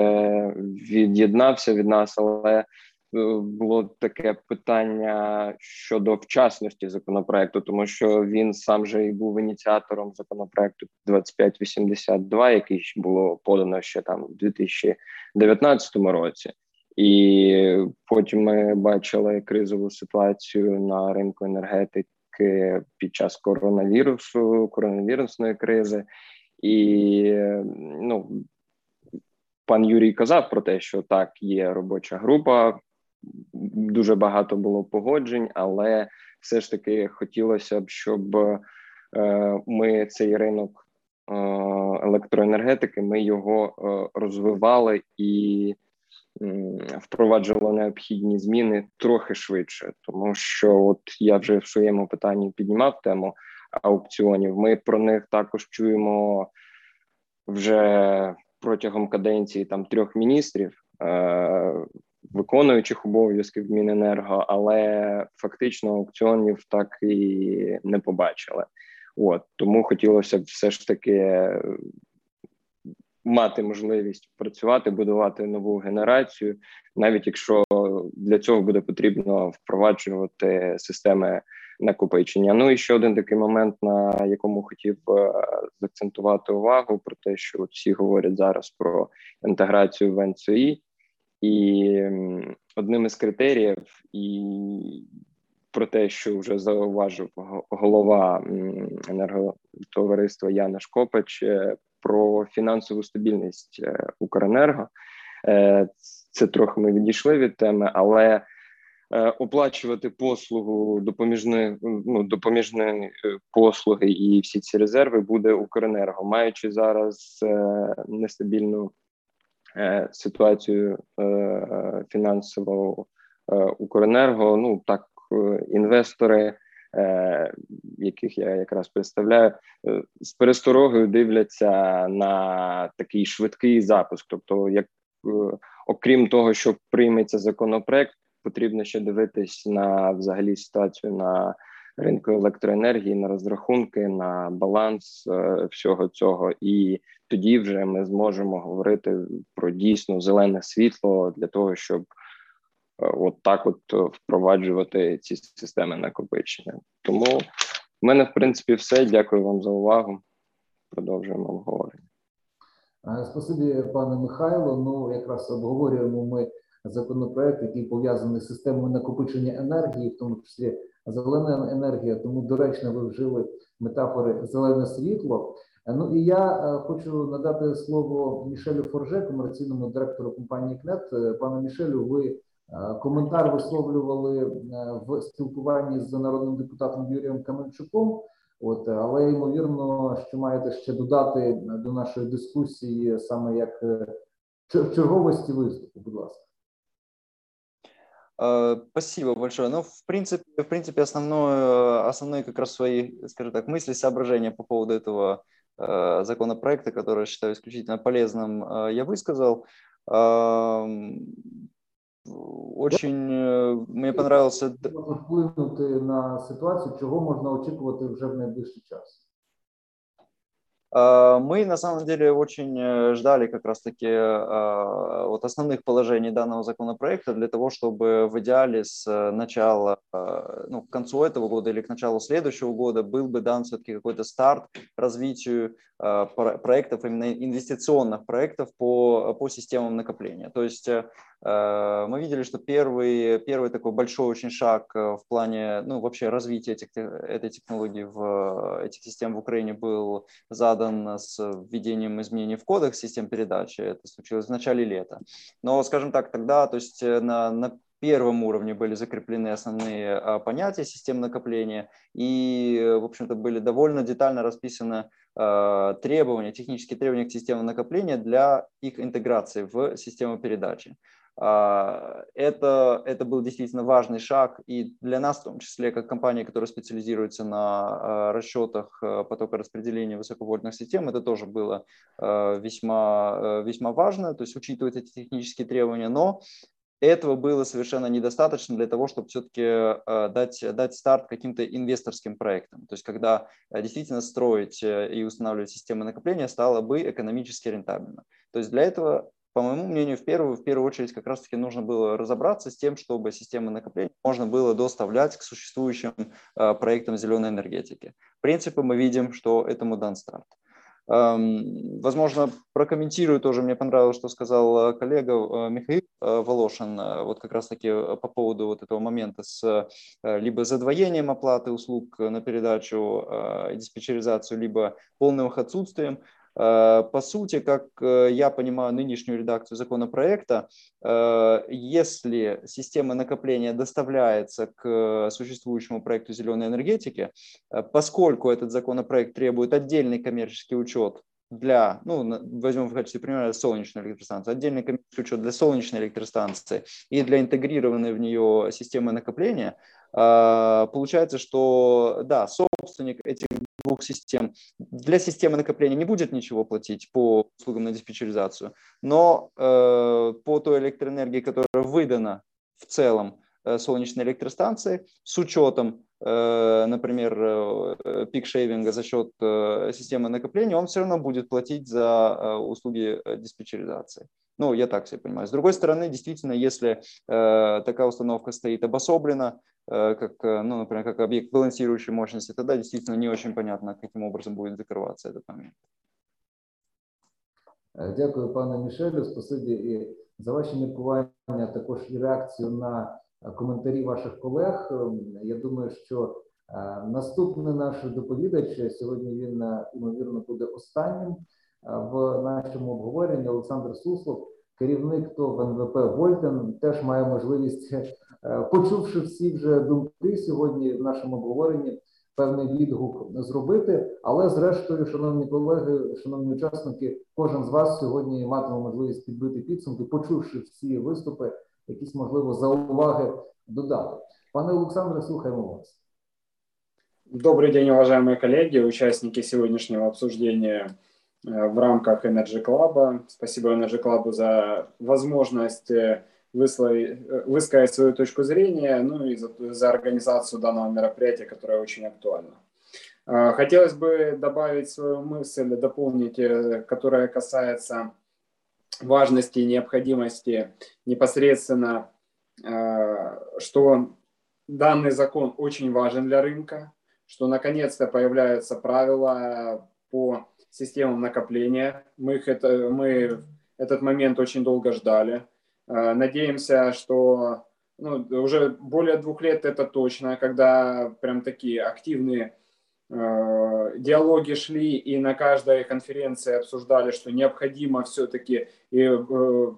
від'єднався від нас, але було таке питання щодо вчасності законопроекту, тому що він сам же і був ініціатором законопроекту 2582, який було подано ще там у 2019 році. І потім ми бачили кризову ситуацію на ринку енергетики під час коронавірусу, коронавірусної кризи, і ну пан Юрій казав про те, що так є робоча група. Дуже багато було погоджень, але все ж таки хотілося б, щоб е, ми цей ринок е, електроенергетики ми його е, розвивали і впроваджувало необхідні зміни трохи швидше, тому що от я вже в своєму питанні піднімав тему аукціонів. Ми про них також чуємо вже протягом каденції там трьох міністрів. Е- Виконуючих обов'язків Міненерго, але фактично аукціонів так і не побачили. От тому хотілося б все ж таки мати можливість працювати, будувати нову генерацію, навіть якщо для цього буде потрібно впроваджувати системи накопичення. Ну і ще один такий момент, на якому хотів е, заакцентувати увагу, про те, що всі говорять зараз про інтеграцію в НЦІ, і одним із критеріїв і про те, що вже зауважив голова енерготовариства Яна Шкопач, е, про фінансову стабільність е, Укренерго. Е, це трохи ми відійшли від теми, але оплачувати послугу допоміжної ну, допоміжної послуги і всі ці резерви буде Укренерго, маючи зараз нестабільну ситуацію фінансового Укренерго. Ну так інвестори е, яких я якраз представляю, е, з пересторогою дивляться на такий швидкий запуск. Тобто, як е, окрім того, що прийметься законопроект, потрібно ще дивитись на взагалі ситуацію на ринку електроенергії, на розрахунки, на баланс е, всього цього, і тоді вже ми зможемо говорити про дійсно зелене світло для того, щоб от так от е, впроваджувати ці системи накопичення. Тому в мене, в принципі, все. Дякую вам за увагу. Продовжуємо обговорення. Е, спасибі, пане Михайло. Ну, якраз обговорюємо ми законопроект, який пов'язаний з системою накопичення енергії, в тому числі зелена енергія. Тому доречно ви вжили метафори зелене світло. Е, ну і я хочу надати слово Мішелю Форже, комерційному директору компанії КНЕТ. Пане Мішелю, ви Е, коментар висловлювали е, в спілкуванні з народним депутатом Юрієм Каменчуком. От але ймовірно, що маєте ще додати до нашої дискусії саме як е, в черговості виступу. Будь ласка. Спасибо большое. Ну, в принципе, в принципе, основное, основные как раз свои, скажем так, мысли, соображения по поводу этого э, законопроекта, который я считаю исключительно полезным, э, я высказал. Э, Очень э, мне понравился. вплинути на ситуацію, чого можна очікувати вже в найближчий час. Мы на самом деле очень э, ждали как раз-таки а, вот основных положений данного законопроекта для того, чтобы в идеале с э, начала, ну, к концу этого года или к началу следующего года был бы дан все-таки какой-то старт развитию проектов, именно инвестиционных проектов по, по системам накопления. То есть мы видели, что первый, первый такой большой очень шаг в плане, ну, вообще развития этих, этой технологии в этих систем в Украине был задан с введением изменений в кодекс систем передачи. Это случилось в начале лета. Но, скажем так, тогда, то есть на, на первом уровне были закреплены основные а, понятия систем накопления, и, в общем-то, были довольно детально расписаны требования, технические требования к системам накопления для их интеграции в систему передачи. А, это, это был действительно важный шаг и для нас, в том числе, как компания, которая специализируется на расчетах потока распределения высоковольтных систем, это тоже было весьма, весьма важно, то есть учитывать эти технические требования, но этого было совершенно недостаточно для того, чтобы все-таки дать, дать старт каким-то инвесторским проектам. То есть когда действительно строить э, и устанавливать системы накопления стало бы экономически рентабельно. То есть для этого, по моему мнению, в первую, в первую очередь как раз-таки нужно было разобраться с тем, чтобы системы накопления можно было доставлять к существующим проектам зеленой энергетики. В принципе, мы видим, что этому дан старт. Возможно, прокомментирую тоже, мне понравилось, что сказал э, коллега э, Михаил э, Волошин, вот как раз-таки по поводу вот этого момента с либо задвоением оплаты услуг на передачу, диспетчеризацию, либо полным их отсутствием. Э, по сути, как э, я понимаю нынешнюю редакцию законопроекта, э, если система накопления доставляется к существующему проекту зеленой энергетики, поскольку этот законопроект требует отдельный коммерческий учет для, ну, возьмем в качестве примера солнечную электростанцию, отдельный коммерческий учет для солнечной электростанции и для интегрированной в нее системы накопления, получается, что, да, собственник этих двух систем. Для системы накопления не будет ничего платить по услугам на диспетчеризацию, но э, по той электроэнергии, которая выдана в целом э, солнечной электростанции, с учетом, э, например, э, пик-шейвинга за счет э, системы накопления, он все равно будет платить за э, услуги э, диспетчеризации. Ну, я так себе понимаю. С другой стороны, действительно, если э, такая установка стоит обособленно, Э, как, э, ну, например, как объект балансирующей мощности, тогда действительно не очень понятно, каким образом будет закрываться этот момент. Э, дякую, пане Мішелю. Спасибі і за ваші міркування, також і реакцію на коментарі ваших колег. Я думаю, що наступний наш доповідач сьогодні він ймовірно буде останнім в нашому обговоренні. Олександр Суслов, керівник ТОВ НВП Вольтен, теж має можливість Е, почувши всі вже думки сьогодні в нашому обговоренні, певний відгук зробити. Але, зрештою, шановні колеги, шановні учасники, кожен з вас сьогодні матиме можливість підбити підсумки, почувши всі виступи, якісь можливо зауваги додати. Пане Олександре, слухаємо вас. Добрый день, уважаемые коллеги, участники сегодняшнего обсуждения э, в рамках Energy Club. Спасибо Energy Club за возможность э, высказать свою точку зрения, ну и за, за организацию данного мероприятия, которое очень актуально. Хотелось бы добавить свою мысль, дополнить, э, которая касается важности и необходимости непосредственно, что данный закон очень важен для рынка, что наконец-то появляются правила по системам накопления. Мы, их это, мы этот момент очень долго ждали. Э, надеемся, что ну, уже более двух лет это точно, когда прям такие активные э, диалоги шли, и на каждой конференции обсуждали, что необходимо все-таки и э,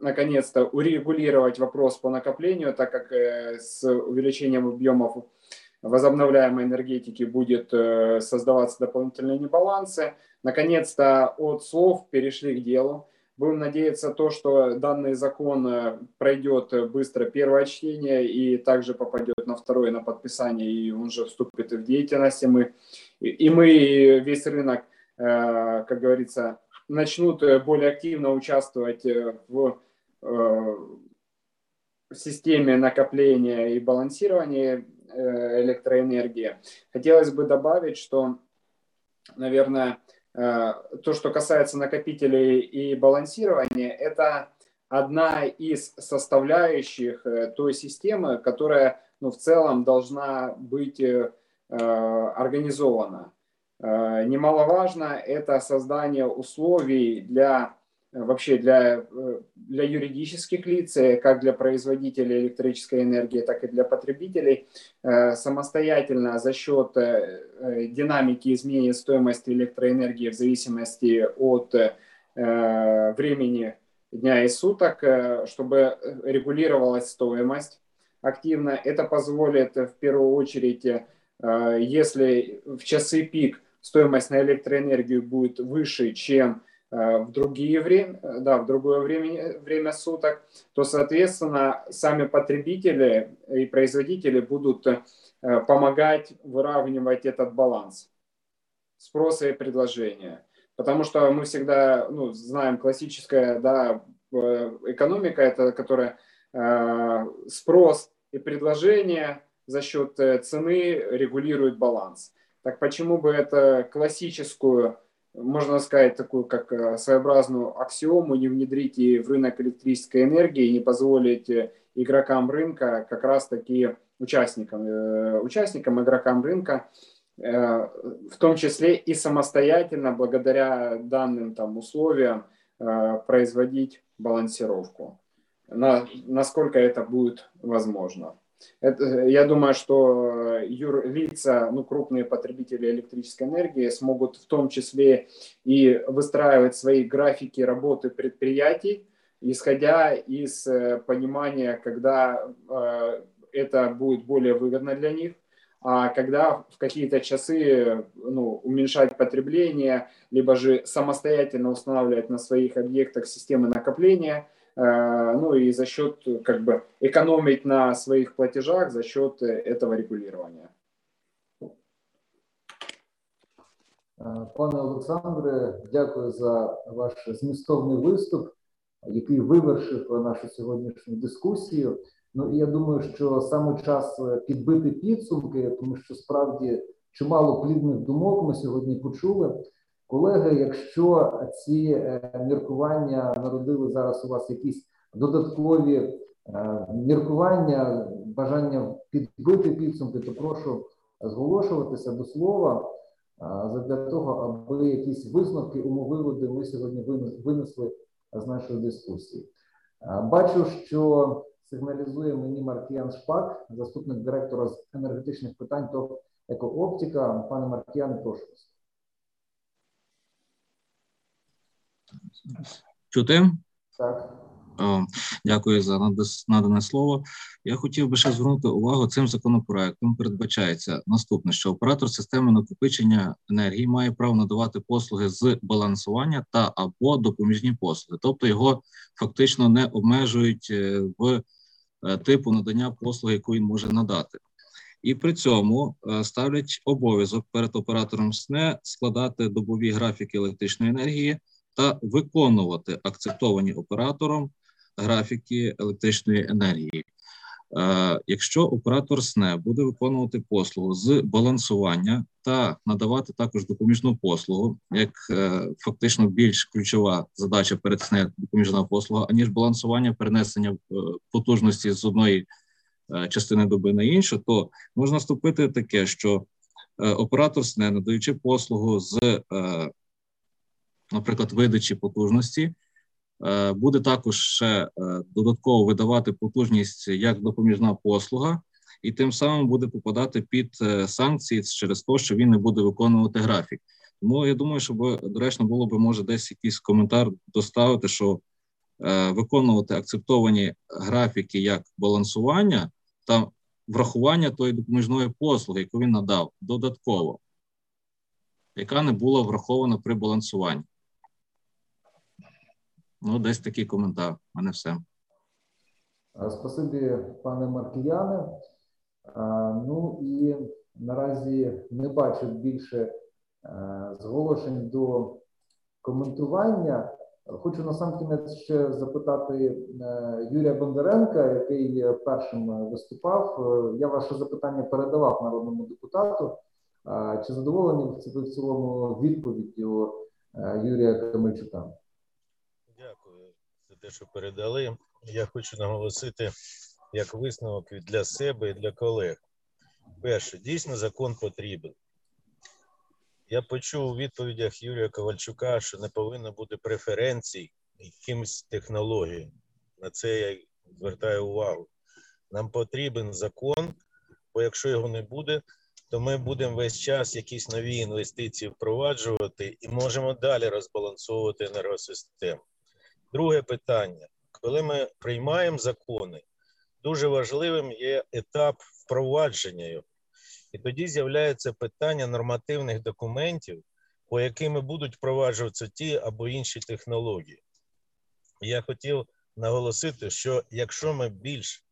наконец-то урегулировать вопрос по накоплению, так как э, с увеличением объемов возобновляемой энергетики будет э, создаваться дополнительные небалансы. Наконец-то от слов перешли к делу. Будем надеяться то, что данный закон э, пройдет быстро первое чтение и также попадет на второе на подписание, и он же вступит в деятельность. И мы, и мы весь рынок, э, как говорится, начнут более активно участвовать э, в системе накопления и балансирования электроэнергии. Хотелось бы добавить, что, наверное, Э, то, что касается накопителей и балансирования, это одна из составляющих э, той системы, которая ну, в целом должна быть э, организована. Немаловажно это создание условий для вообще для, для юридических лиц, как для производителей электрической энергии, так и для потребителей, самостоятельно за счет динамики изменения стоимости электроэнергии в зависимости от времени дня и суток, чтобы регулировалась стоимость активно. Это позволит в первую очередь, если в часы пик стоимость на электроэнергию будет выше, чем Э, в другие время, да, в другое время, время суток, то, соответственно, сами потребители и производители будут э, помогать выравнивать этот баланс спроса и предложения. Потому что мы всегда ну, знаем классическая да, э, экономика, это которая э, спрос и предложение за счет цены регулирует баланс. Так почему бы это классическую можно сказать, такую как э, своеобразную аксиому не внедрить и в рынок электрической энергии не позволить э, игрокам рынка, как раз таки участникам, э, участникам, игрокам рынка, в том числе и самостоятельно, благодаря данным там условиям, производить балансировку, на, насколько это будет возможно. Это, я думаю, что юрлица, ну, крупные потребители электрической энергии смогут в том числе и выстраивать свои графики работы предприятий, исходя из э, понимания, когда э, это будет более выгодно для них, а когда в какие-то часы ну, уменьшать потребление, либо же самостоятельно устанавливать на своих объектах системы накопления – Э, ну и за счет как бы экономить на своих платежах за счет этого регулирования. Э, пане Олександре, дякую за ваш змістовний виступ, який вивершив нашу сьогоднішню дискусію. Ну і я думаю, що саме час підбити підсумки, тому що справді чимало плідних думок ми сьогодні почули. Колеги, якщо ці е, міркування народили зараз у вас якісь додаткові е, міркування, бажання підбити підсумки, то прошу зголошуватися до слова для того, аби якісь висновки, умовиводи ми сьогодні винесли з нашої дискусії. Бачу, що сигналізує мені Маркіян Шпак, заступник директора з енергетичних питань ТОВ «Екооптика». Пане Маркіян, прошу вас. Чути? Так. Дякую за надане слово. Я хотів би ще звернути увагу цим законопроектом. Передбачається наступне, що оператор системи накопичення енергії має право надавати послуги з балансування та або допоміжні послуги, тобто його фактично не обмежують е, в е, типу надання послуги, яку він може надати. І при цьому е, ставлять обов'язок перед оператором СНЕ складати добові графіки електричної енергії та виконувати акцептовані оператором графіки електричної енергії. Е, якщо оператор СНЕ буде виконувати послугу з балансування та надавати також допоміжну послугу, як е, фактично більш ключова задача перед СНЕ допоміжна послуга, аніж балансування перенесення е, потужності з одної частини доби на іншу, то можна наступити таке, що оператор СНЕ, надаючи послугу з наприклад, видачі потужності, е, буде також ще е, додатково видавати потужність як допоміжна послуга, і тим самим буде попадати під е, санкції через те, що він не буде виконувати графік. Тому я думаю, що доречно було б може десь якийсь коментар доставити, що виконувати акцептовані графіки як балансування та врахування тої допоміжної послуги, яку він надав додатково, яка не була врахована при балансуванні. Ну, десь такий коментар. У мене все. Спасибі, пане Маркіяне. Ну і наразі не бачу більше зголошень до коментування. Хочу на сам кінець ще запитати е, Юрія Бондаренка, який першим виступав. Е, я ваше запитання передавав народному депутату. Чи задоволені в цілому відповіддю е, Юрія Камельчука? Те, що передали. Я хочу наголосити як висновок для себе і для колег. Перше, дійсно закон потрібен. Я почув у відповідях Юрія Ковальчука, що не повинно бути преференцій якимось технологіям. На це я звертаю увагу. Нам потрібен закон, бо якщо його не буде, то ми будемо весь час якісь нові інвестиції впроваджувати і можемо далі розбалансовувати енергосистему. Друге питання: коли ми приймаємо закони, дуже важливим є етап впровадження його. І тоді з'являється питання нормативних документів, по якими будуть впроваджуватися ті або інші технології. Я хотів наголосити, що якщо ми більш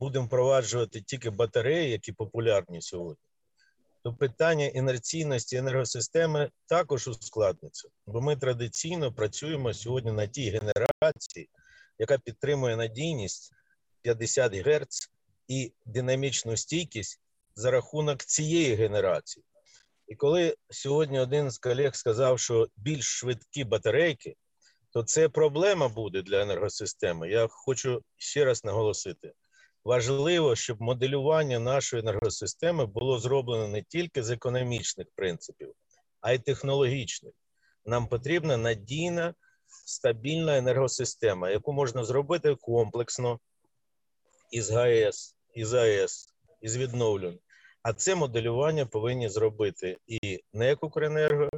будемо впроваджувати тільки батареї, які популярні сьогодні, то питання інерційності енергосистеми також ускладниться, бо ми традиційно працюємо сьогодні на тій генерації, яка підтримує надійність 50 Гц і динамічну стійкість за рахунок цієї генерації. І коли сьогодні один з колег сказав, що більш швидкі батарейки, то це проблема буде для енергосистеми. Я хочу ще раз наголосити: важливо, щоб моделювання нашої енергосистеми було зроблено не тільки з економічних принципів, а й технологічних. Нам потрібна надійна, стабільна енергосистема, яку можна зробити комплексно із ГАЕС, із АЕС, із відновлень. А це моделювання повинні зробити і НЕК «Укренерго»,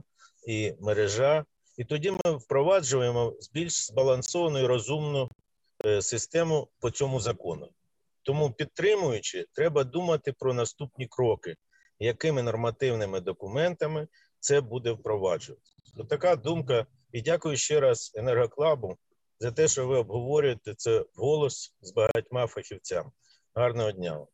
і мережа. І тоді ми впроваджуємо більш збалансовану і розумну е, систему по цьому закону. Тому, підтримуючи, треба думати про наступні кроки, якими нормативними документами це буде впроваджуватися. Така думка. І дякую ще раз енергоклабу за те, що ви обговорюєте це голос з багатьма фахівцями. Гарного дня.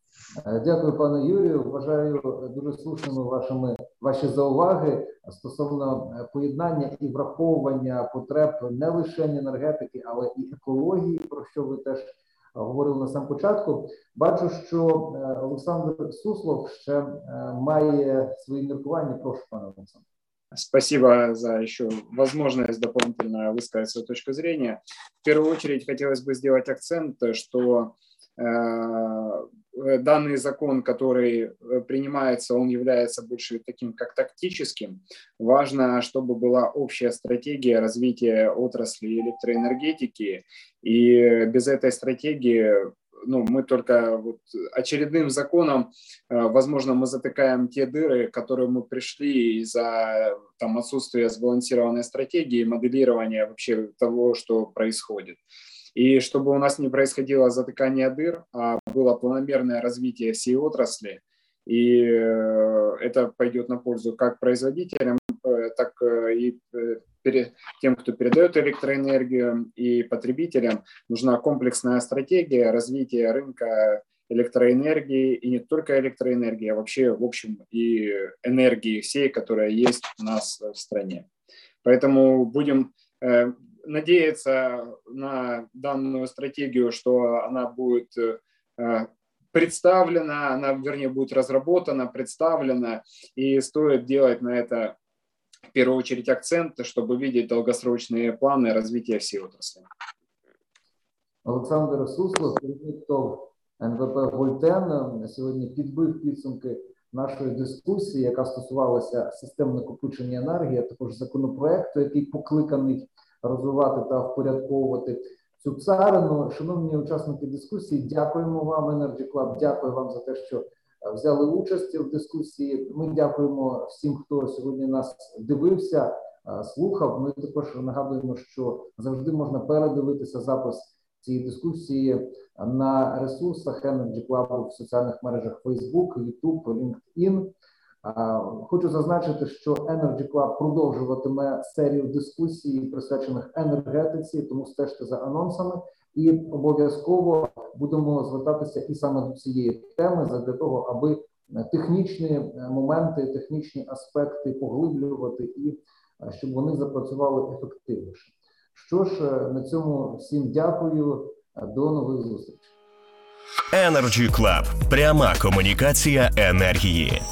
Е, дякую, пане Юрію. Вважаю дуже слушними вашими ваші зауваги стосовно е, поєднання і враховування потреб не лише енергетики, але і екології, про що ви теж говорили на сам початку. Бачу, що е, Олександр Суслов ще має свої міркування. Прошу, пане Олександр. Спасибо за еще возможность дополнительно высказать свою точку зрения. В первую очередь хотелось бы сделать акцент, что Э, данный закон, который э, принимается, он является больше таким как тактическим. Важно, чтобы была общая стратегия развития отрасли электроэнергетики. И без этой стратегии ну, мы только вот очередным законом, э, возможно, мы затыкаем те дыры, к которым мы пришли из-за там, отсутствия сбалансированной стратегии, моделирования вообще того, что происходит. И чтобы у нас не происходило затыкание дыр, а было планомерное развитие всей отрасли, и э, это пойдет на пользу как производителям, э, так э, и тем, кто передает электроэнергию, и потребителям. Нужна комплексная стратегия развития рынка электроэнергии, и не только электроэнергии, а вообще, в общем, и энергии всей, которая есть у нас в стране. Поэтому будем надеяться на данную стратегию, что она будет э, представлена, она, вернее, будет разработана, представлена, и стоит делать на это в первую очередь акцент, чтобы видеть долгосрочные планы развития всей отрасли. Олександр Суслов, керівник ТОВ НВП Вольтен, сьогодні підбив підсумки нашої дискусії, яка стосувалася систем накопичення енергії, а також законопроекту, який покликаний розвивати та впорядковувати цю царину. Шановні учасники дискусії, дякуємо вам, Energy Club, Дякую вам за те, що е, взяли участь в дискусії. Ми дякуємо всім, хто сьогодні нас дивився, е, слухав. Ми також нагадуємо, що завжди можна передивитися запис цієї дискусії на ресурсах Energy Club в соціальних мережах Facebook, YouTube, LinkedIn. Хочу зазначити, що Energy Club продовжуватиме серію дискусій, присвячених енергетиці, тому стежте за анонсами, і обов'язково будемо звертатися і саме до цієї теми, для того, аби технічні моменти, технічні аспекти поглиблювати і щоб вони запрацювали ефективніше. Що ж, на цьому всім дякую, до нових зустрічей. Energy Club. пряма комунікація енергії.